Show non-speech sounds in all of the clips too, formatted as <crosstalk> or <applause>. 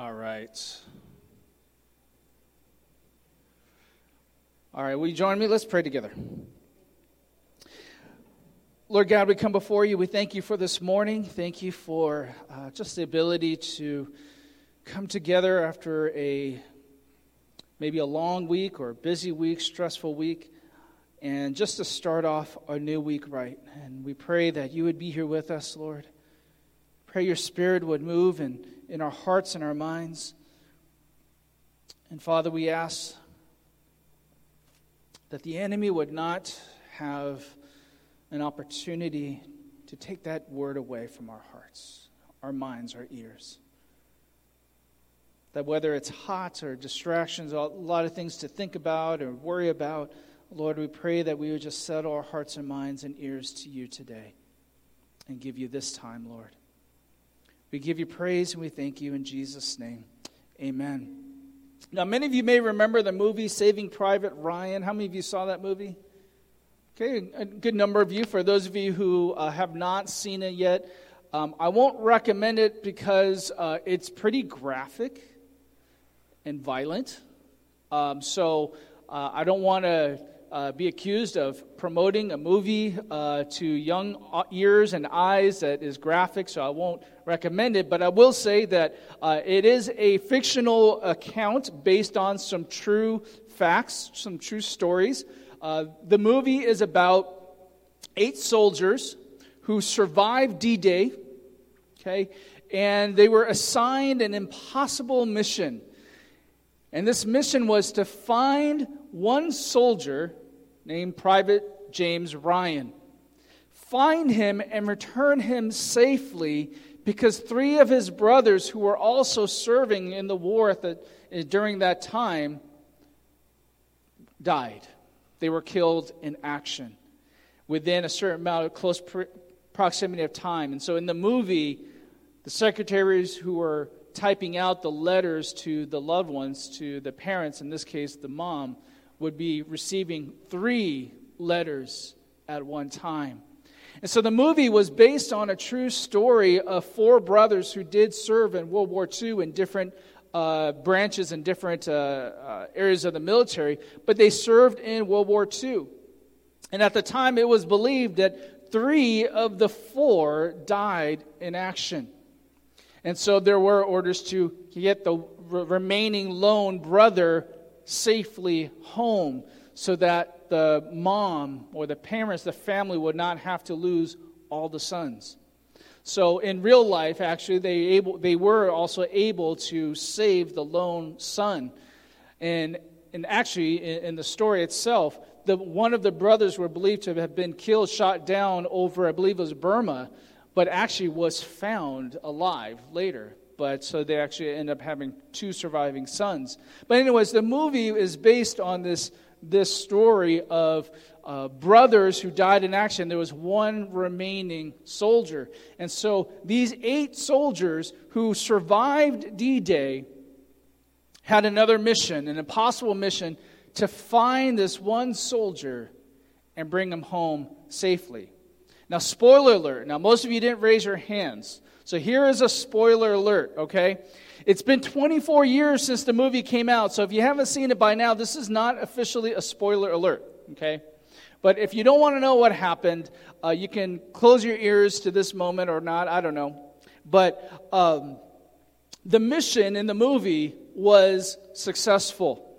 All right. All right, will you join me? Let's pray together. Lord God, we come before you. We thank you for this morning. Thank you for uh, just the ability to come together after a maybe a long week or a busy week, stressful week, and just to start off a new week right. And we pray that you would be here with us, Lord. Pray your spirit would move in, in our hearts and our minds. And Father, we ask that the enemy would not have an opportunity to take that word away from our hearts, our minds, our ears. That whether it's hot or distractions, a lot of things to think about or worry about, Lord, we pray that we would just settle our hearts and minds and ears to you today and give you this time, Lord. We give you praise and we thank you in Jesus' name. Amen. Now, many of you may remember the movie Saving Private Ryan. How many of you saw that movie? Okay, a good number of you. For those of you who uh, have not seen it yet, um, I won't recommend it because uh, it's pretty graphic and violent. Um, so uh, I don't want to uh, be accused of promoting a movie uh, to young ears and eyes that is graphic, so I won't recommend it. But I will say that uh, it is a fictional account based on some true facts, some true stories. Uh, the movie is about eight soldiers who survived D Day, okay, and they were assigned an impossible mission. And this mission was to find one soldier named Private James Ryan. Find him and return him safely because three of his brothers who were also serving in the war the, eh, during that time died. They were killed in action within a certain amount of close proximity of time. And so in the movie, the secretaries who were typing out the letters to the loved ones, to the parents, in this case the mom, would be receiving three letters at one time. And so the movie was based on a true story of four brothers who did serve in World War II in different uh, branches and different uh, uh, areas of the military, but they served in World War II. And at the time, it was believed that three of the four died in action. And so there were orders to get the remaining lone brother safely home so that the mom or the parents, the family, would not have to lose all the sons. So in real life, actually, they, able, they were also able to save the lone son. And, and actually, in, in the story itself, the, one of the brothers were believed to have been killed, shot down over, I believe it was Burma, but actually was found alive later but so they actually end up having two surviving sons. But, anyways, the movie is based on this, this story of uh, brothers who died in action. There was one remaining soldier. And so these eight soldiers who survived D Day had another mission, an impossible mission, to find this one soldier and bring him home safely. Now, spoiler alert. Now, most of you didn't raise your hands. So here is a spoiler alert, okay? It's been 24 years since the movie came out, so if you haven't seen it by now, this is not officially a spoiler alert, okay? But if you don't want to know what happened, uh, you can close your ears to this moment or not, I don't know. But um, the mission in the movie was successful.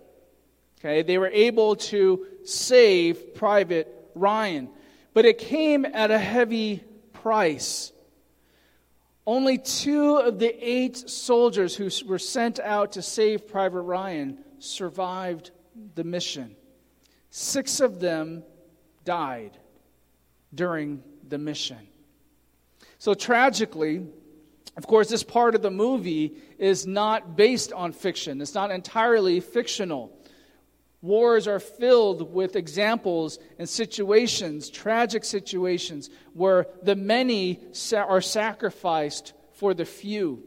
Okay, they were able to save Private Ryan, but it came at a heavy price. Only two of the eight soldiers who were sent out to save Private Ryan survived the mission. Six of them died during the mission. So, tragically, of course, this part of the movie is not based on fiction, it's not entirely fictional. Wars are filled with examples and situations, tragic situations, where the many are sacrificed for the few.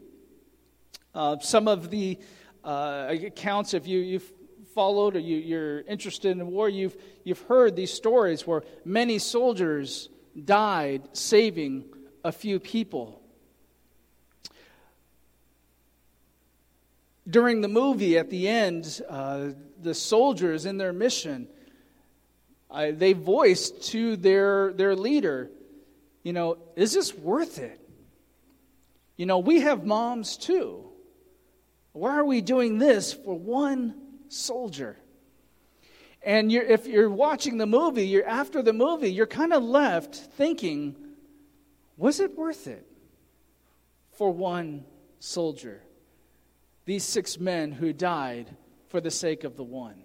Uh, some of the uh, accounts, if you, you've followed or you, are interested in war, you've, you've heard these stories where many soldiers died saving a few people. During the movie, at the end, uh, the soldiers in their mission, uh, they voiced to their, their leader, you know, is this worth it? You know, we have moms too. Why are we doing this for one soldier? And you're, if you're watching the movie, you're after the movie, you're kind of left thinking, was it worth it for one soldier? These six men who died for the sake of the one.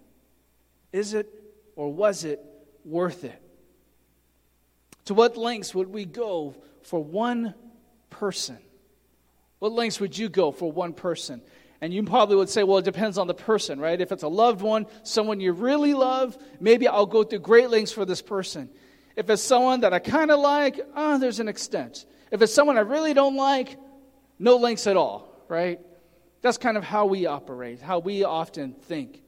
Is it or was it worth it? To what lengths would we go for one person? What lengths would you go for one person? And you probably would say, well, it depends on the person, right? If it's a loved one, someone you really love, maybe I'll go through great lengths for this person. If it's someone that I kind of like, ah, oh, there's an extent. If it's someone I really don't like, no lengths at all, right? That's kind of how we operate, how we often think.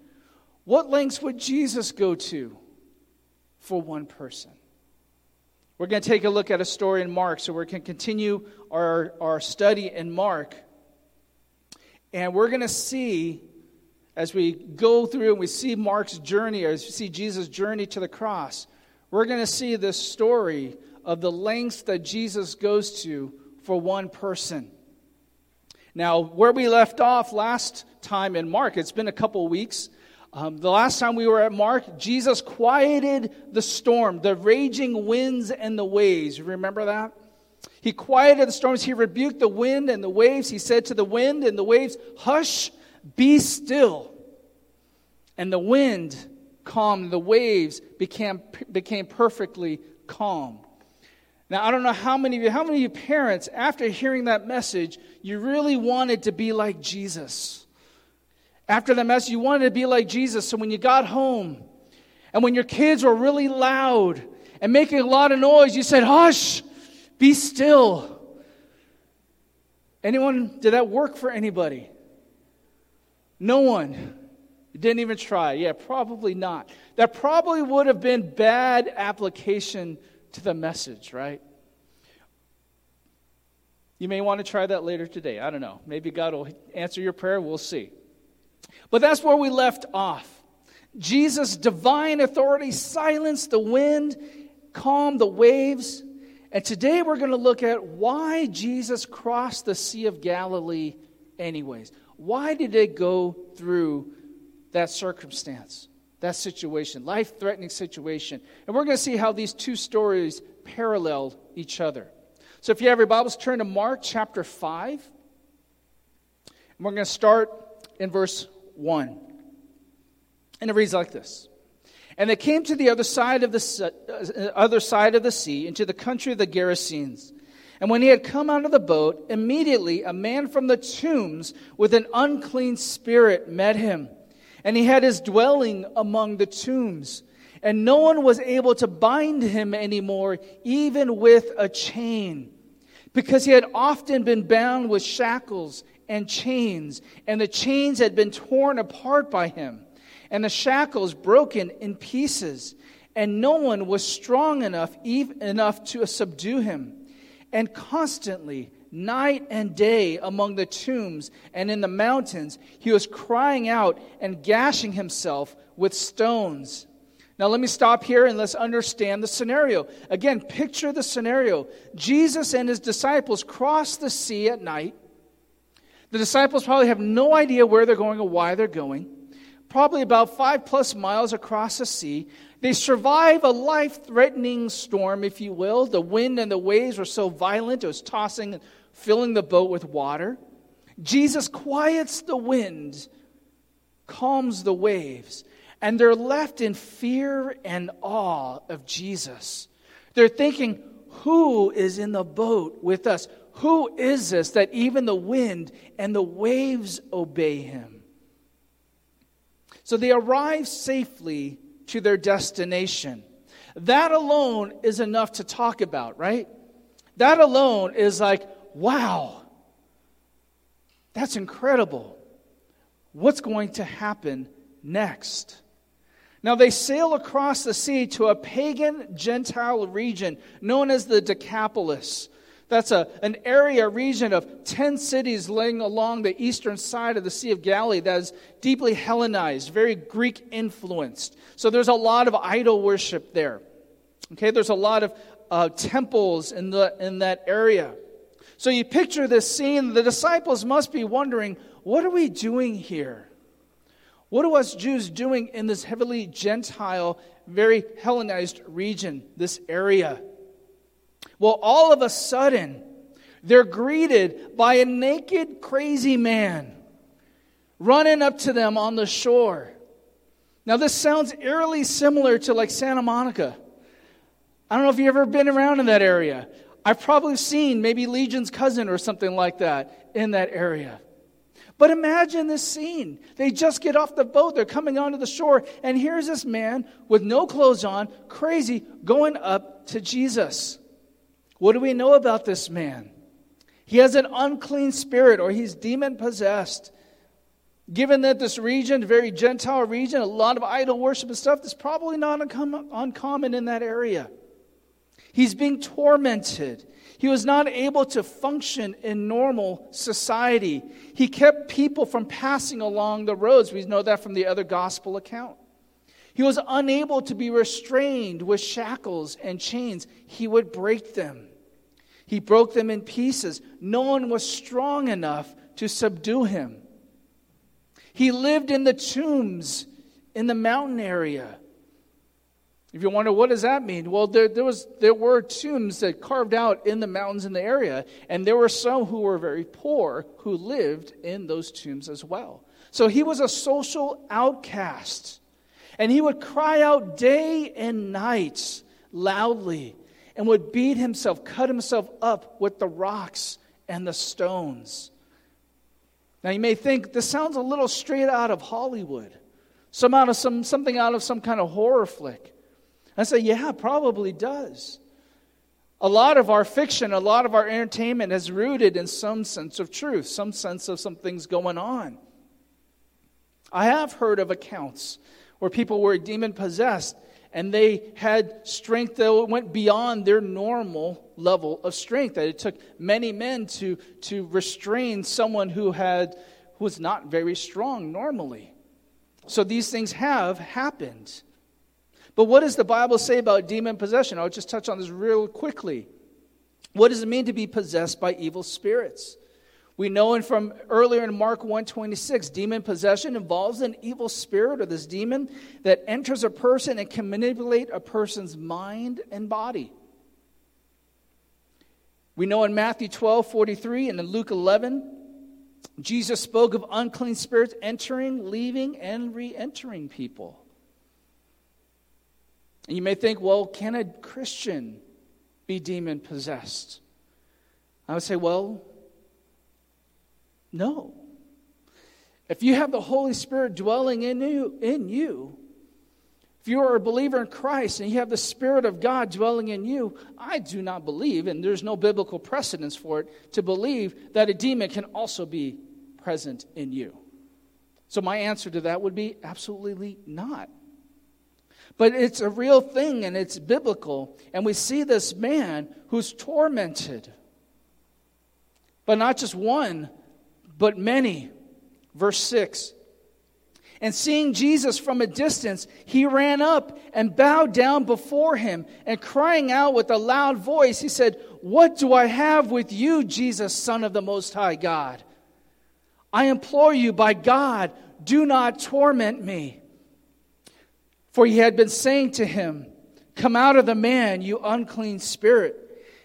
What lengths would Jesus go to for one person? We're going to take a look at a story in Mark, so we can continue our, our study in Mark. And we're going to see, as we go through and we see Mark's journey, as we see Jesus' journey to the cross, we're going to see this story of the lengths that Jesus goes to for one person. Now, where we left off last time in Mark, it's been a couple weeks. Um, the last time we were at Mark, Jesus quieted the storm, the raging winds and the waves. You remember that? He quieted the storms. He rebuked the wind and the waves. He said to the wind and the waves, Hush, be still. And the wind calmed, the waves became, became perfectly calm. Now, I don't know how many of you, how many of you parents, after hearing that message, you really wanted to be like Jesus? After that message, you wanted to be like Jesus. So when you got home and when your kids were really loud and making a lot of noise, you said, Hush, be still. Anyone, did that work for anybody? No one. didn't even try. Yeah, probably not. That probably would have been bad application to the message, right? You may want to try that later today. I don't know. Maybe God will answer your prayer. We'll see. But that's where we left off. Jesus' divine authority silenced the wind, calmed the waves, and today we're going to look at why Jesus crossed the Sea of Galilee, anyways. Why did it go through that circumstance, that situation, life threatening situation? And we're going to see how these two stories parallel each other. So if you have your Bibles, turn to Mark chapter 5. And we're going to start in verse 1. And it reads like this and they came to the other side of the, uh, other side of the sea, into the country of the Gerasenes. And when he had come out of the boat, immediately a man from the tombs with an unclean spirit met him. And he had his dwelling among the tombs. And no one was able to bind him anymore, even with a chain, because he had often been bound with shackles and chains, and the chains had been torn apart by him and the shackles broken in pieces, and no one was strong enough, enough to subdue him. And constantly, night and day, among the tombs and in the mountains, he was crying out and gashing himself with stones. Now, let me stop here and let's understand the scenario. Again, picture the scenario. Jesus and his disciples cross the sea at night. The disciples probably have no idea where they're going or why they're going probably about five plus miles across the sea. They survive a life threatening storm, if you will. The wind and the waves were so violent, it was tossing and filling the boat with water. Jesus quiets the wind, calms the waves, and they're left in fear and awe of Jesus. They're thinking, Who is in the boat with us? Who is this that even the wind and the waves obey him? So they arrive safely to their destination. That alone is enough to talk about, right? That alone is like, wow, that's incredible. What's going to happen next? Now they sail across the sea to a pagan Gentile region known as the Decapolis. That's a, an area, region of 10 cities laying along the eastern side of the Sea of Galilee that is deeply Hellenized, very Greek influenced. So there's a lot of idol worship there. Okay, there's a lot of uh, temples in, the, in that area. So you picture this scene, the disciples must be wondering, what are we doing here? What are us Jews doing in this heavily Gentile, very Hellenized region, this area? Well, all of a sudden, they're greeted by a naked, crazy man running up to them on the shore. Now, this sounds eerily similar to like Santa Monica. I don't know if you've ever been around in that area. I've probably seen maybe Legion's cousin or something like that in that area. But imagine this scene. They just get off the boat, they're coming onto the shore, and here's this man with no clothes on, crazy, going up to Jesus. What do we know about this man? He has an unclean spirit or he's demon possessed. Given that this region, very Gentile region, a lot of idol worship and stuff, that's probably not uncommon in that area. He's being tormented. He was not able to function in normal society. He kept people from passing along the roads. We know that from the other gospel account. He was unable to be restrained with shackles and chains. He would break them. He broke them in pieces. No one was strong enough to subdue him. He lived in the tombs in the mountain area. If you wonder, what does that mean? Well, there, there, was, there were tombs that carved out in the mountains in the area, and there were some who were very poor who lived in those tombs as well. So he was a social outcast, and he would cry out day and night loudly and would beat himself, cut himself up with the rocks and the stones. Now you may think this sounds a little straight out of Hollywood, some out of some, something out of some kind of horror flick. I say, yeah, probably does. A lot of our fiction, a lot of our entertainment is rooted in some sense of truth, some sense of some things going on. I have heard of accounts where people were demon possessed and they had strength that went beyond their normal level of strength. That it took many men to, to restrain someone who had who was not very strong normally. So these things have happened. But what does the Bible say about demon possession? I'll just touch on this real quickly. What does it mean to be possessed by evil spirits? We know from earlier in Mark 126, demon possession involves an evil spirit or this demon that enters a person and can manipulate a person's mind and body. We know in Matthew 12, 43 and in Luke 11, Jesus spoke of unclean spirits entering, leaving, and re entering people. And you may think, well, can a Christian be demon possessed? I would say, well, no. If you have the Holy Spirit dwelling in you, in you, if you are a believer in Christ and you have the Spirit of God dwelling in you, I do not believe, and there's no biblical precedence for it, to believe that a demon can also be present in you. So my answer to that would be absolutely not. But it's a real thing and it's biblical. And we see this man who's tormented. But not just one, but many. Verse 6. And seeing Jesus from a distance, he ran up and bowed down before him, and crying out with a loud voice, he said, What do I have with you, Jesus, Son of the Most High God? I implore you, by God, do not torment me. For he had been saying to him, Come out of the man, you unclean spirit.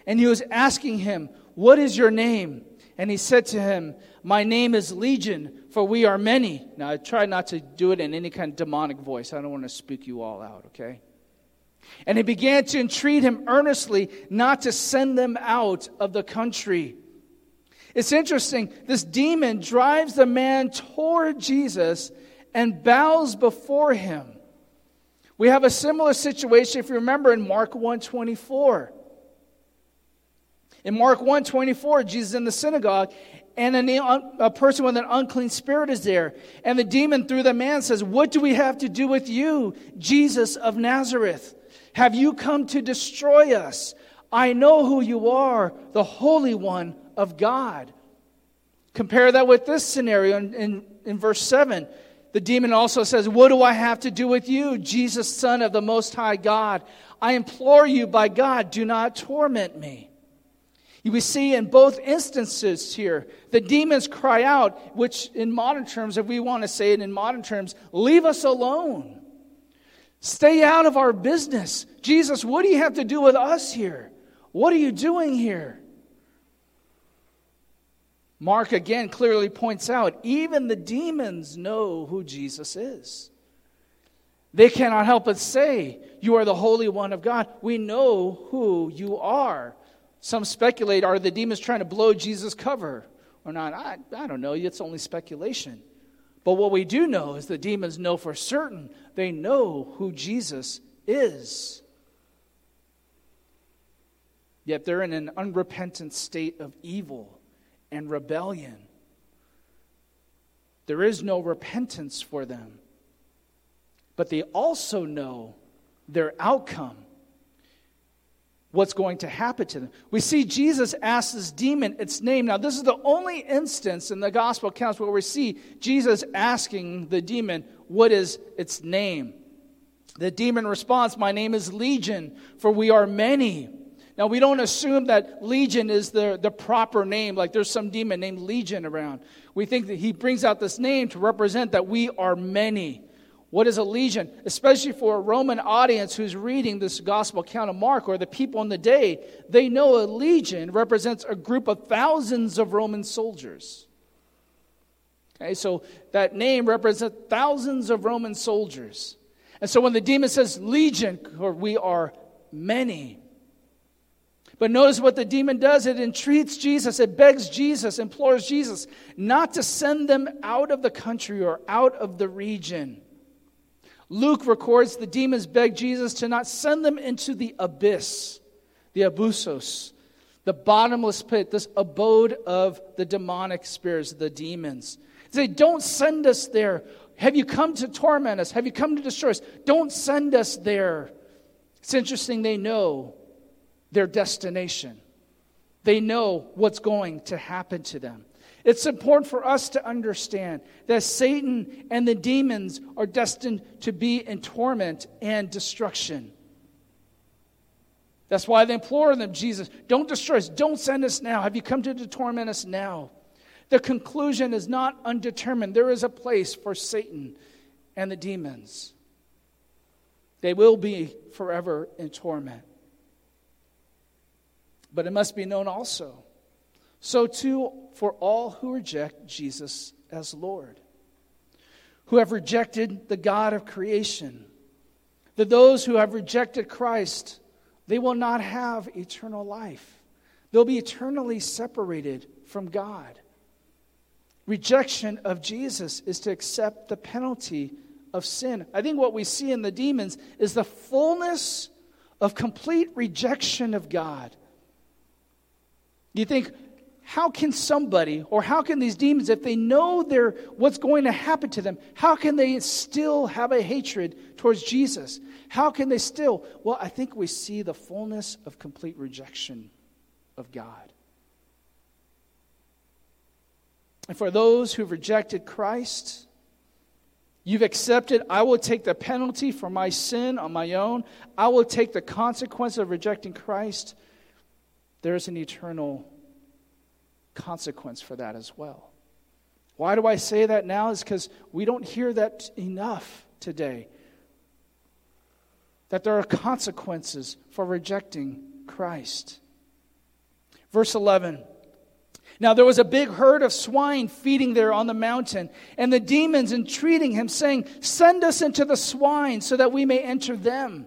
And he was asking him, What is your name? And he said to him, My name is Legion, for we are many. Now, I try not to do it in any kind of demonic voice. I don't want to spook you all out, okay? And he began to entreat him earnestly not to send them out of the country. It's interesting. This demon drives the man toward Jesus and bows before him. We have a similar situation if you remember in Mark 124. In Mark 1 24, Jesus in the synagogue, and a, person with an unclean spirit is there. And the demon through the man says, What do we have to do with you, Jesus of Nazareth? Have you come to destroy us? I know who you are, the Holy One of God. Compare that with this scenario in, in, in, verse 7. The demon also says, What do I have to do with you, Jesus, Son of the Most High God? I implore you by God, do not torment me. We see in both instances here, the demons cry out, which in modern terms, if we want to say it in modern terms, leave us alone. Stay out of our business. Jesus, what do you have to do with us here? What are you doing here? Mark again clearly points out even the demons know who Jesus is. They cannot help but say, You are the Holy One of God. We know who you are. Some speculate are the demons trying to blow Jesus' cover or not? I, I don't know. It's only speculation. But what we do know is the demons know for certain they know who Jesus is. Yet they're in an unrepentant state of evil and rebellion. There is no repentance for them. But they also know their outcome what's going to happen to them. We see Jesus ask this demon its name. Now, this is the only instance in the gospel accounts where we see Jesus asking the demon, What is its name? The demon responds, My name is Legion, for we are many. Now, we don't assume that Legion is the, the proper name, like there's some demon named Legion around. We think that he brings out this name to represent that we are many. What is a legion? Especially for a Roman audience who's reading this gospel account of Mark or the people in the day, they know a legion represents a group of thousands of Roman soldiers. Okay, so that name represents thousands of Roman soldiers. And so when the demon says legion, or we are many. But notice what the demon does it entreats Jesus, it begs Jesus, implores Jesus not to send them out of the country or out of the region. Luke records the demons beg Jesus to not send them into the abyss, the abyssos, the bottomless pit, this abode of the demonic spirits, the demons. They say, Don't send us there. Have you come to torment us? Have you come to destroy us? Don't send us there. It's interesting, they know their destination, they know what's going to happen to them. It's important for us to understand that Satan and the demons are destined to be in torment and destruction. That's why they implore them, Jesus, don't destroy us. Don't send us now. Have you come to torment us now? The conclusion is not undetermined. There is a place for Satan and the demons. They will be forever in torment. But it must be known also so too for all who reject Jesus as Lord, who have rejected the God of creation. That those who have rejected Christ, they will not have eternal life. They'll be eternally separated from God. Rejection of Jesus is to accept the penalty of sin. I think what we see in the demons is the fullness of complete rejection of God. You think, how can somebody or how can these demons if they know they're what's going to happen to them how can they still have a hatred towards jesus how can they still well i think we see the fullness of complete rejection of god and for those who've rejected christ You've accepted, I will take the penalty for my sin on my own. I will take the consequence of rejecting Christ. There's an eternal consequence for that as well. Why do I say that now? Is because we don't hear that enough today. That there are consequences for rejecting Christ. Verse 11. Now there was a big herd of swine feeding there on the mountain, and the demons entreating him, saying, Send us into the swine so that we may enter them.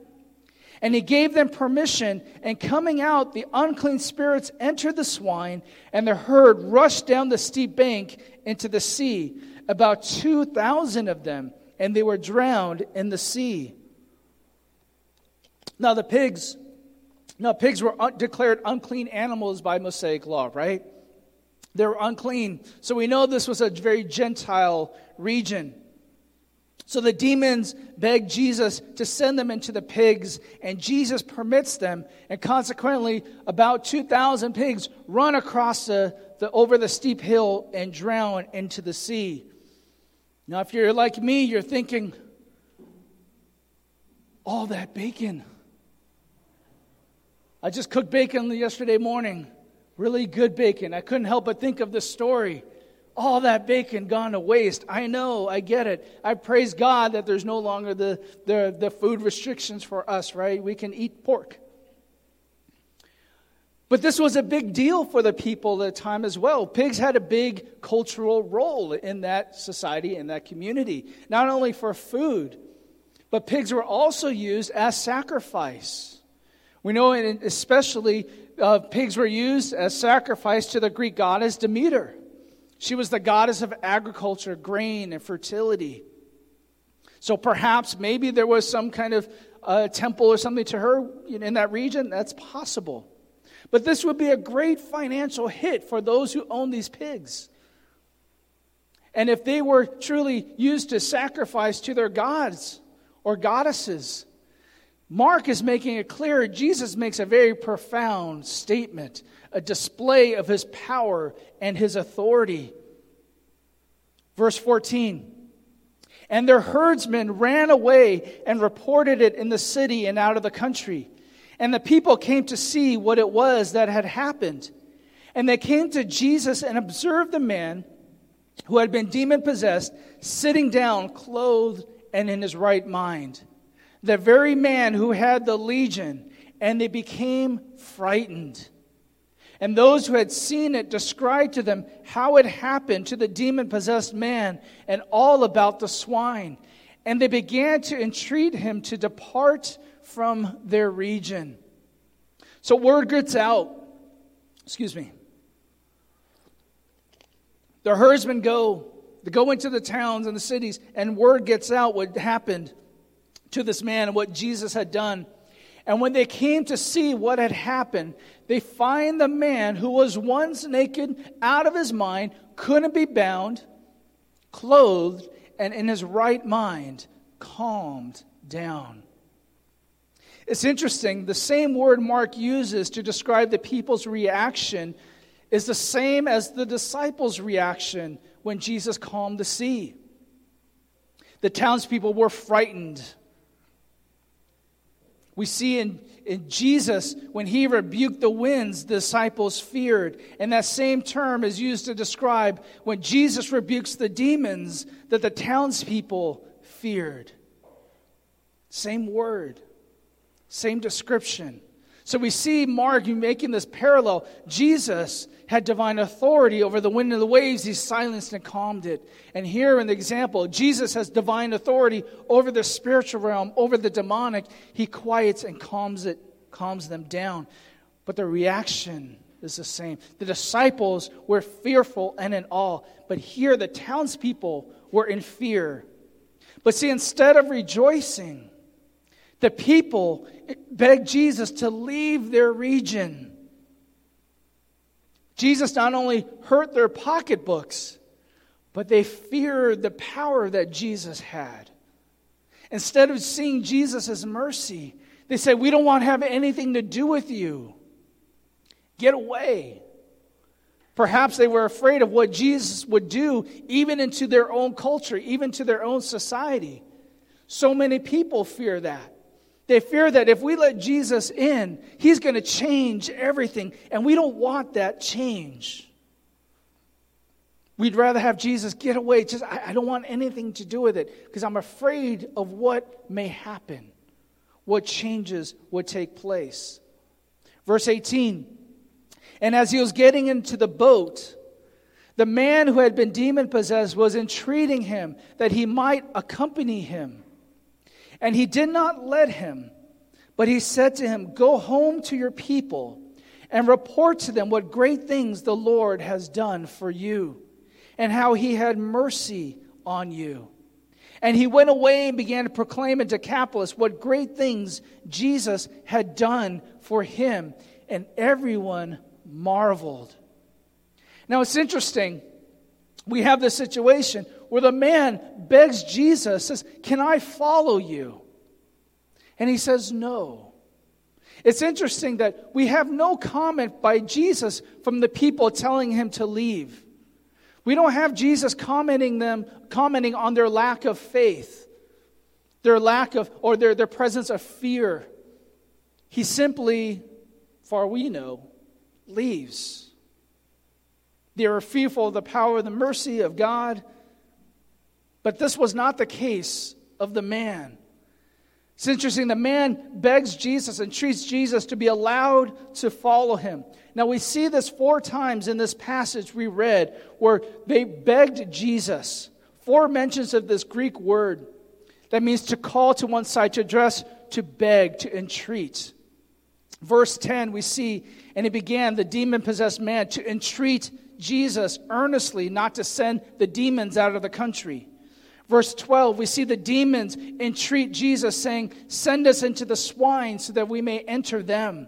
And he gave them permission, and coming out, the unclean spirits entered the swine, and the herd rushed down the steep bank into the sea, about 2,000 of them, and they were drowned in the sea. Now, the pigs, now, pigs were un- declared unclean animals by Mosaic law, right? They were unclean. So we know this was a very Gentile region. So the demons beg Jesus to send them into the pigs, and Jesus permits them, and consequently, about 2,000 pigs run across the, the, over the steep hill and drown into the sea. Now, if you're like me, you're thinking, all that bacon. I just cooked bacon yesterday morning. Really good bacon. I couldn't help but think of this story all that bacon gone to waste. I know, I get it. I praise God that there's no longer the, the, the food restrictions for us, right? We can eat pork. But this was a big deal for the people at the time as well. Pigs had a big cultural role in that society, in that community, not only for food, but pigs were also used as sacrifice. We know, especially, uh, pigs were used as sacrifice to the Greek goddess Demeter. She was the goddess of agriculture, grain, and fertility. So perhaps maybe there was some kind of uh, temple or something to her in that region. That's possible. But this would be a great financial hit for those who own these pigs. And if they were truly used to sacrifice to their gods or goddesses, Mark is making it clear. Jesus makes a very profound statement a display of his power and his authority. Verse 14 And their herdsmen ran away and reported it in the city and out of the country. And the people came to see what it was that had happened. And they came to Jesus and observed the man who had been demon possessed sitting down, clothed and in his right mind. The very man who had the legion, and they became frightened. And those who had seen it described to them how it happened to the demon possessed man and all about the swine. And they began to entreat him to depart from their region. So word gets out. Excuse me. The herdsmen go, they go into the towns and the cities, and word gets out what happened to this man and what Jesus had done. And when they came to see what had happened, they find the man who was once naked, out of his mind, couldn't be bound, clothed, and in his right mind, calmed down. It's interesting, the same word Mark uses to describe the people's reaction is the same as the disciples' reaction when Jesus calmed the sea. The townspeople were frightened we see in, in Jesus, when he rebuked the winds, the disciples feared. And that same term is used to describe when Jesus rebukes the demons that the townspeople feared. Same word, same description. So we see Mark making this parallel. Jesus had divine authority over the wind and the waves. He silenced and calmed it. And here in the example, Jesus has divine authority over the spiritual realm, over the demonic. He quiets and calms it, calms them down. But the reaction is the same. The disciples were fearful and in awe, but here the townspeople were in fear. But see, instead of rejoicing, the people begged Jesus to leave their region. Jesus not only hurt their pocketbooks, but they feared the power that Jesus had. Instead of seeing Jesus as mercy, they said, We don't want to have anything to do with you. Get away. Perhaps they were afraid of what Jesus would do, even into their own culture, even to their own society. So many people fear that. They fear that if we let Jesus in, he's going to change everything. And we don't want that change. We'd rather have Jesus get away. Just, I, I don't want anything to do with it because I'm afraid of what may happen, what changes would take place. Verse 18 And as he was getting into the boat, the man who had been demon possessed was entreating him that he might accompany him. And he did not let him, but he said to him, Go home to your people and report to them what great things the Lord has done for you, and how he had mercy on you. And he went away and began to proclaim in Decapolis what great things Jesus had done for him, and everyone marveled. Now it's interesting we have this situation where the man begs Jesus, says, Can I follow you? And he says, No. It's interesting that we have no comment by Jesus from the people telling him to leave. We don't have Jesus commenting them commenting on their lack of faith, their lack of or their, their presence of fear. He simply, far we know, leaves. They are fearful of the power the mercy of God. But this was not the case of the man. It's interesting. The man begs Jesus and treats Jesus to be allowed to follow him. Now, we see this four times in this passage we read where they begged Jesus. Four mentions of this Greek word that means to call to one side, to address, to beg, to entreat. Verse 10, we see, and he began, the demon possessed man, to entreat Jesus earnestly not to send the demons out of the country. Verse 12, we see the demons entreat Jesus, saying, Send us into the swine so that we may enter them.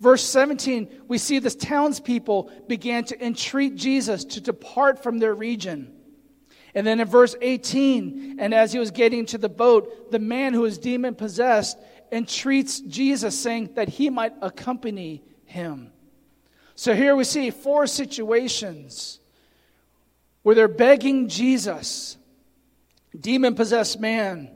Verse 17, we see the townspeople began to entreat Jesus to depart from their region. And then in verse 18, and as he was getting to the boat, the man who was demon possessed entreats Jesus, saying that he might accompany him. So here we see four situations where they're begging Jesus demon possessed man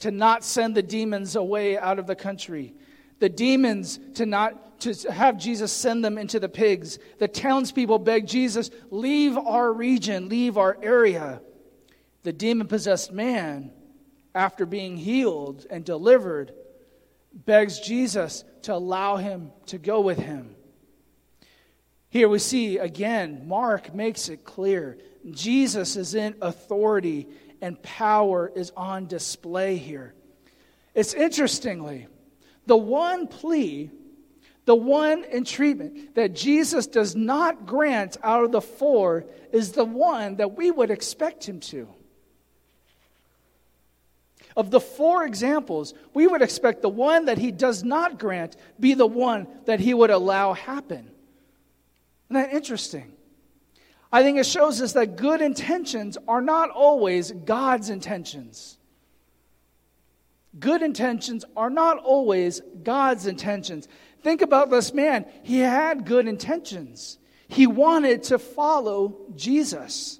to not send the demons away out of the country. The demons to not to have Jesus send them into the pigs. The townspeople beg Jesus, leave our region, leave our area. The demon possessed man, after being healed and delivered, begs Jesus to allow him to go with him. Here we see again, Mark makes it clear Jesus is in authority and power is on display here. It's interestingly, the one plea, the one entreatment that Jesus does not grant out of the four is the one that we would expect him to. Of the four examples, we would expect the one that he does not grant be the one that he would allow happen. Isn't that interesting? I think it shows us that good intentions are not always God's intentions. Good intentions are not always God's intentions. Think about this man. He had good intentions, he wanted to follow Jesus.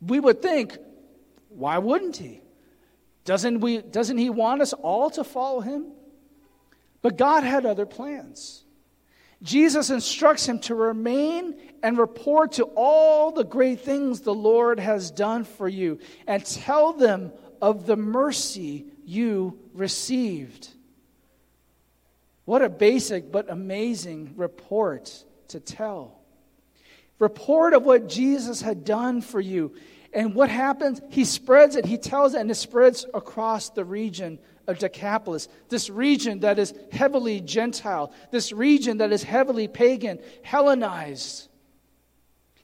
We would think, why wouldn't he? Doesn't, we, doesn't he want us all to follow him? But God had other plans. Jesus instructs him to remain and report to all the great things the Lord has done for you and tell them of the mercy you received. What a basic but amazing report to tell. Report of what Jesus had done for you. And what happens? He spreads it, he tells it, and it spreads across the region of Decapolis, this region that is heavily Gentile, this region that is heavily pagan, Hellenized.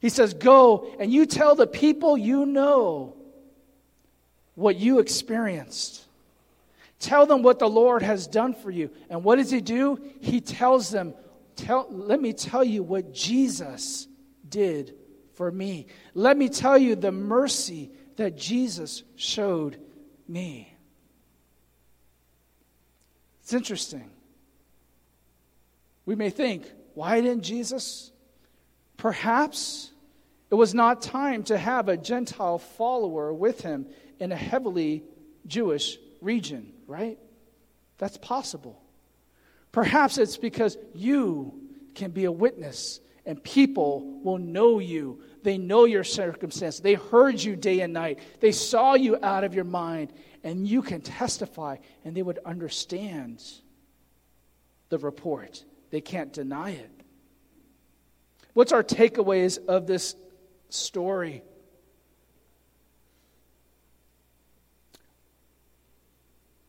He says, Go and you tell the people you know what you experienced. Tell them what the Lord has done for you. And what does he do? He tells them, tell, Let me tell you what Jesus did for me. Let me tell you the mercy that Jesus showed me. It's interesting. We may think, why didn't Jesus? Perhaps it was not time to have a Gentile follower with him in a heavily Jewish region, right? That's possible. Perhaps it's because you can be a witness and people will know you. They know your circumstance. They heard you day and night. They saw you out of your mind and you can testify, and they would understand the report. They can't deny it. What's our takeaways of this story?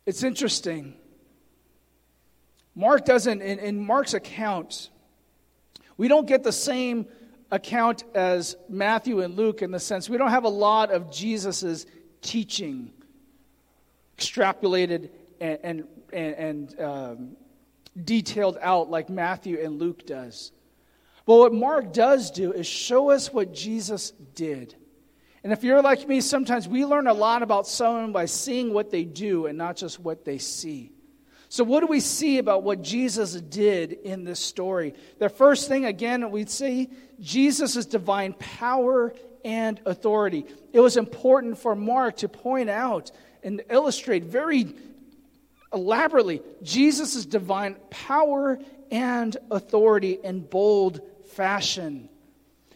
It's interesting. Mark doesn't, in, in Mark's account, we don't get the same account as Matthew and Luke in the sense we don't have a lot of Jesus' teaching extrapolated and, and, and, um, detailed out like Matthew and Luke does. But what Mark does do is show us what Jesus did. And if you're like me, sometimes we learn a lot about someone by seeing what they do and not just what they see. So, what do we see about what Jesus did in this story? The first thing, again, we see Jesus' divine power and authority. It was important for Mark to point out and illustrate very elaborately Jesus' divine power and authority in bold fashion.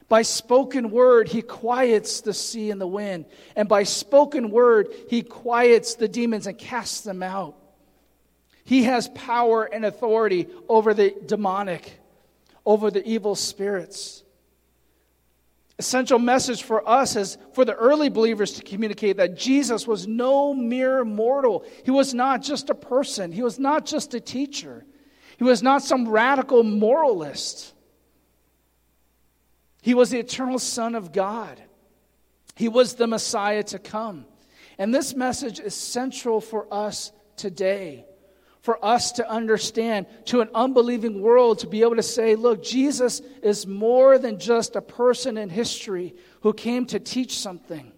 By spoken word, he quiets the sea and the wind. And by spoken word, he quiets the demons and casts them out. He has power and authority over the demonic, over the evil spirits. Essential message for us is for the early believers to communicate that Jesus was no mere mortal. He was not just a person, he was not just a teacher, he was not some radical moralist. He was the eternal Son of God. He was the Messiah to come. And this message is central for us today. For us to understand, to an unbelieving world, to be able to say, look, Jesus is more than just a person in history who came to teach something.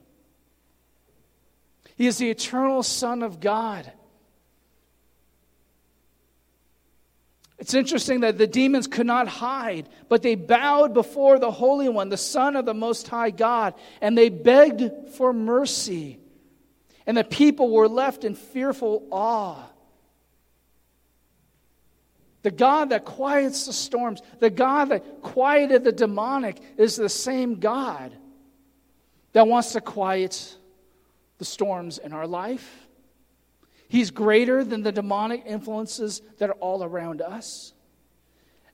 He is the eternal Son of God. It's interesting that the demons could not hide, but they bowed before the Holy One, the Son of the Most High God, and they begged for mercy. And the people were left in fearful awe. The God that quiets the storms, the God that quieted the demonic, is the same God that wants to quiet the storms in our life He's greater than the demonic influences that are all around us.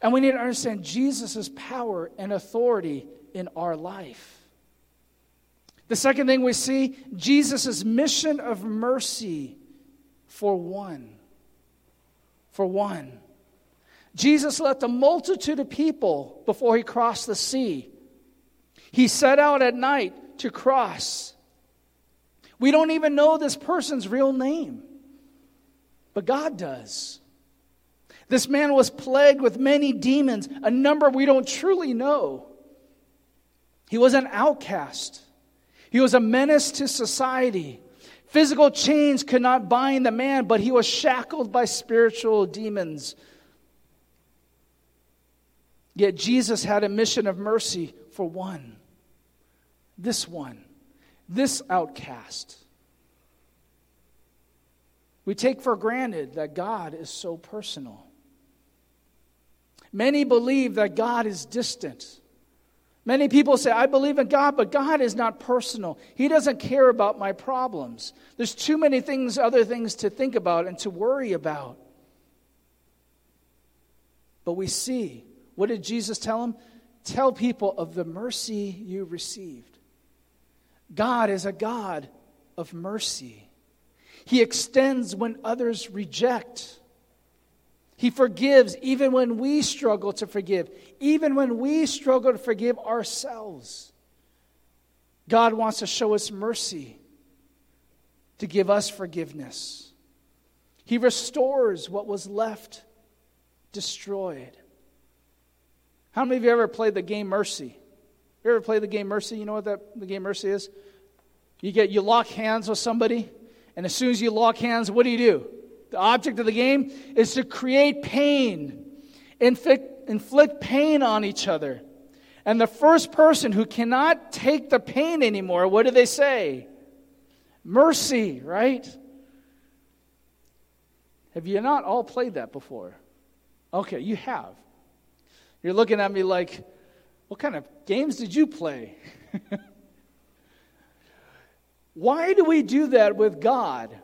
And we need to understand Jesus' power and authority in our life. The second thing we see Jesus' mission of mercy for one. For one. Jesus left a multitude of people before he crossed the sea. He set out at night to cross. We don't even know this person's real name but God does. This man was plagued with many demons, a number we don't truly know. He was an outcast, he was a menace to society. Physical chains could not bind the man, but he was shackled by spiritual demons. Yet Jesus had a mission of mercy for one. This one, this outcast. We take for granted that God is so personal. Many believe that God is distant. Many people say, I believe in God, but God is not personal. He doesn't care about my problems. There's too many things, other things to think about and to worry about. But we see, what did Jesus tell him? Tell people of the mercy you received. God is a God of mercy. He extends when others reject. He forgives even when we struggle to forgive, even when we struggle to forgive ourselves. God wants to show us mercy, to give us forgiveness. He restores what was left destroyed. How many of you ever played the game Mercy? You ever played the game Mercy? You know what that, the game Mercy is? You get you lock hands with somebody and as soon as you lock hands, what do you do? The object of the game is to create pain, inflict, inflict pain on each other. And the first person who cannot take the pain anymore, what do they say? Mercy, right? Have you not all played that before? Okay, you have. You're looking at me like, what kind of games did you play? <laughs> Why do we do that with God?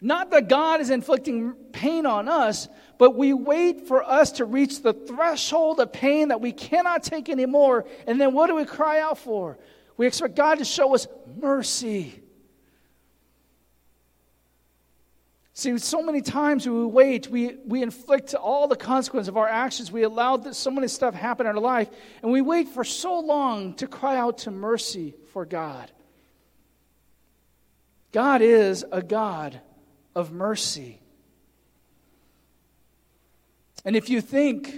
Not that God is inflicting pain on us, but we wait for us to reach the threshold of pain that we cannot take anymore. And then what do we cry out for? We expect God to show us mercy. See, so many times we wait, we, we inflict all the consequence of our actions. We allow this, so many stuff happen in our life, and we wait for so long to cry out to mercy for God. God is a God of mercy. And if you think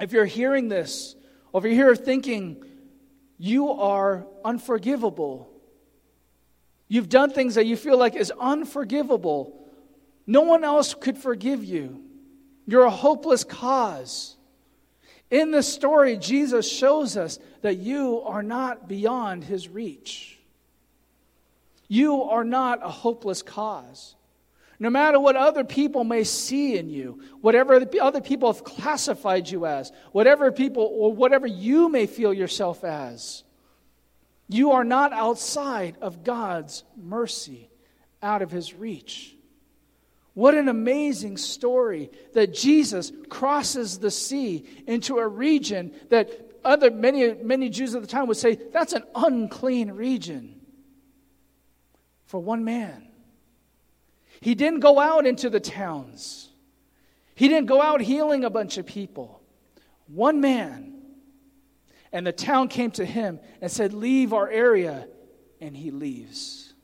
If you're hearing this, or if you're here thinking you are unforgivable, you've done things that you feel like is unforgivable, no one else could forgive you. You're a hopeless cause. In this story, Jesus shows us that you are not beyond his reach. You are not a hopeless cause. No matter what other people may see in you, whatever other people have classified you as, whatever people or whatever you may feel yourself as, you are not outside of God's mercy, out of his reach. What an amazing story that Jesus crosses the sea into a region that other many many Jews at the time would say that's an unclean region for one man. He didn't go out into the towns. He didn't go out healing a bunch of people. One man. And the town came to him and said, "Leave our area." And he leaves.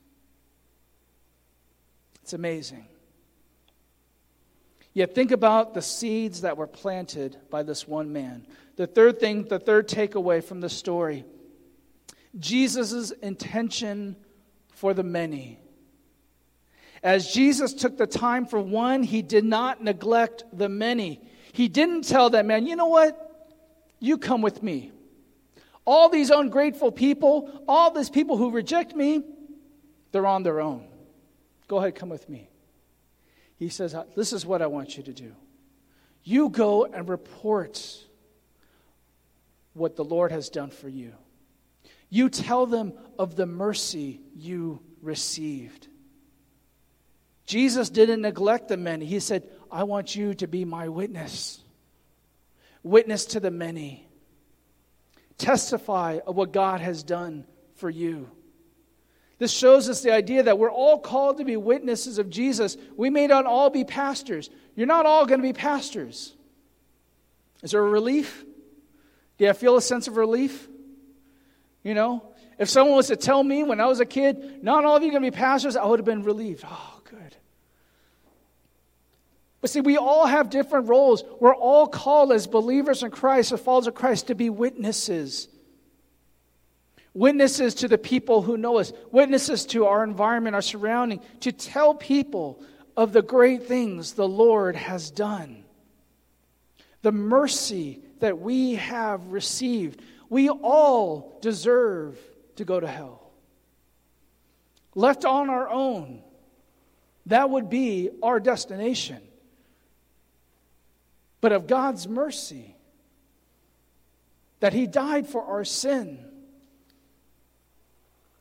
It's amazing. Yet think about the seeds that were planted by this one man. The third thing, the third takeaway from the story Jesus' intention for the many. As Jesus took the time for one, he did not neglect the many. He didn't tell that man, you know what? You come with me. All these ungrateful people, all these people who reject me, they're on their own. Go ahead, come with me. He says, uh, This is what I want you to do. You go and report what the Lord has done for you. You tell them of the mercy you received. Jesus didn't neglect the many. He said, I want you to be my witness. Witness to the many. Testify of what God has done for you. This shows us the idea that we're all called to be witnesses of Jesus. We may not all be pastors. You're not all going to be pastors. Is there a relief? Do you feel a sense of relief? You know, if someone was to tell me when I was a kid, not all of you are going to be pastors, I would have been relieved. Oh, good. But see, we all have different roles. We're all called as believers in Christ, as followers of Christ, to be witnesses witnesses to the people who know us, witnesses to our environment, our surrounding, to tell people of the great things the Lord has done. The mercy that we have received. We all deserve to go to hell. Left on our own, that would be our destination. But of God's mercy, that He died for our sin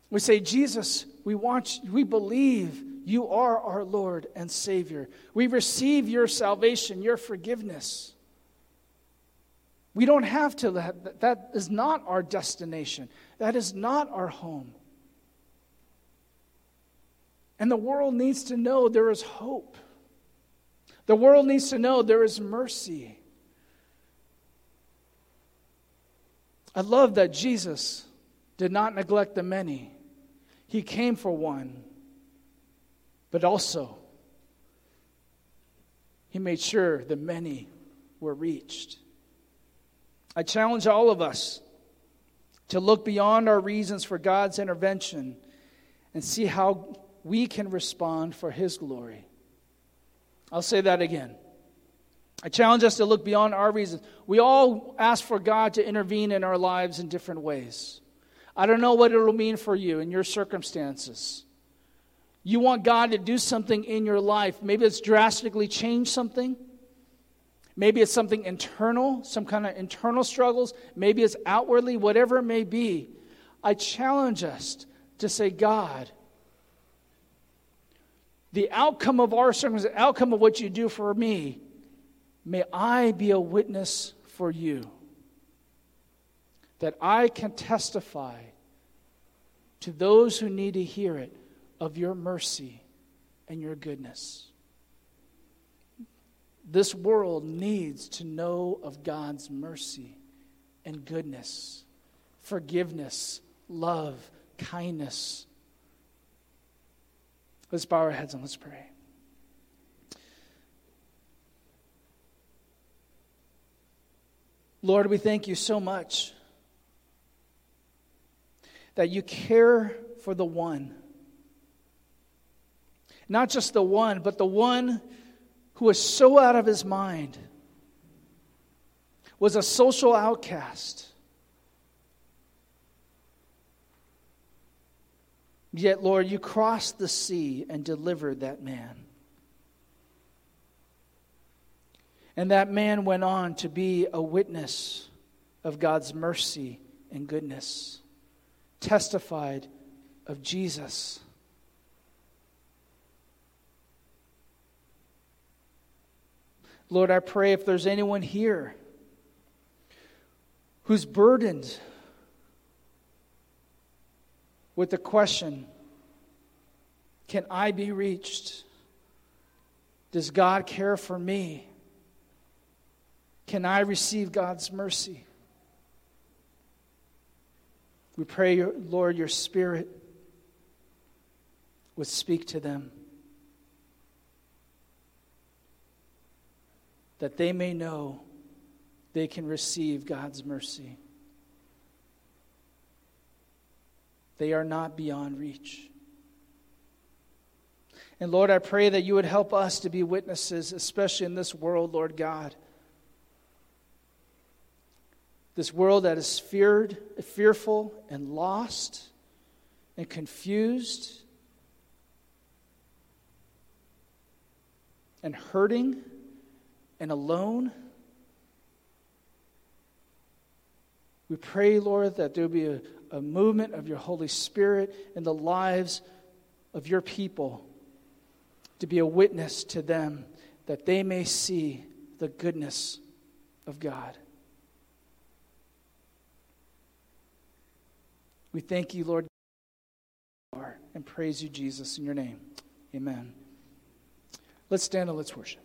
we say, Jesus, we want we believe you are our Lord and Savior. We receive your salvation, your forgiveness. We don't have to, that, that is not our destination. That is not our home. And the world needs to know there is hope. The world needs to know there is mercy. I love that Jesus did not neglect the many. He came for one, but also he made sure the many were reached. I challenge all of us to look beyond our reasons for God's intervention and see how we can respond for His glory. I'll say that again. I challenge us to look beyond our reasons. We all ask for God to intervene in our lives in different ways. I don't know what it'll mean for you in your circumstances. You want God to do something in your life. Maybe it's drastically change something. Maybe it's something internal, some kind of internal struggles. Maybe it's outwardly, whatever it may be. I challenge us to say, God, the outcome of our circumstances, the outcome of what you do for me, may I be a witness for you that I can testify to those who need to hear it of your mercy and your goodness. This world needs to know of God's mercy and goodness, forgiveness, love, kindness. Let's bow our heads and let's pray. Lord, we thank you so much that you care for the one. Not just the one, but the one who is so out of his mind, was a social outcast. Yet, Lord, you crossed the sea and delivered that man. And that man went on to be a witness of God's mercy and goodness, testified of Jesus. Lord, I pray if there's anyone here who's burdened with the question Can I be reached? Does God care for me? Can I receive God's mercy? We pray, Lord, your Spirit would speak to them, that they may know they can receive God's mercy. They are not beyond reach. And Lord, I pray that you would help us to be witnesses, especially in this world, Lord God this world that is feared, fearful and lost and confused and hurting and alone. We pray, Lord, that there will be a, a movement of your Holy Spirit in the lives of your people to be a witness to them that they may see the goodness of God. We thank you, Lord, and praise you, Jesus, in your name. Amen. Let's stand and let's worship.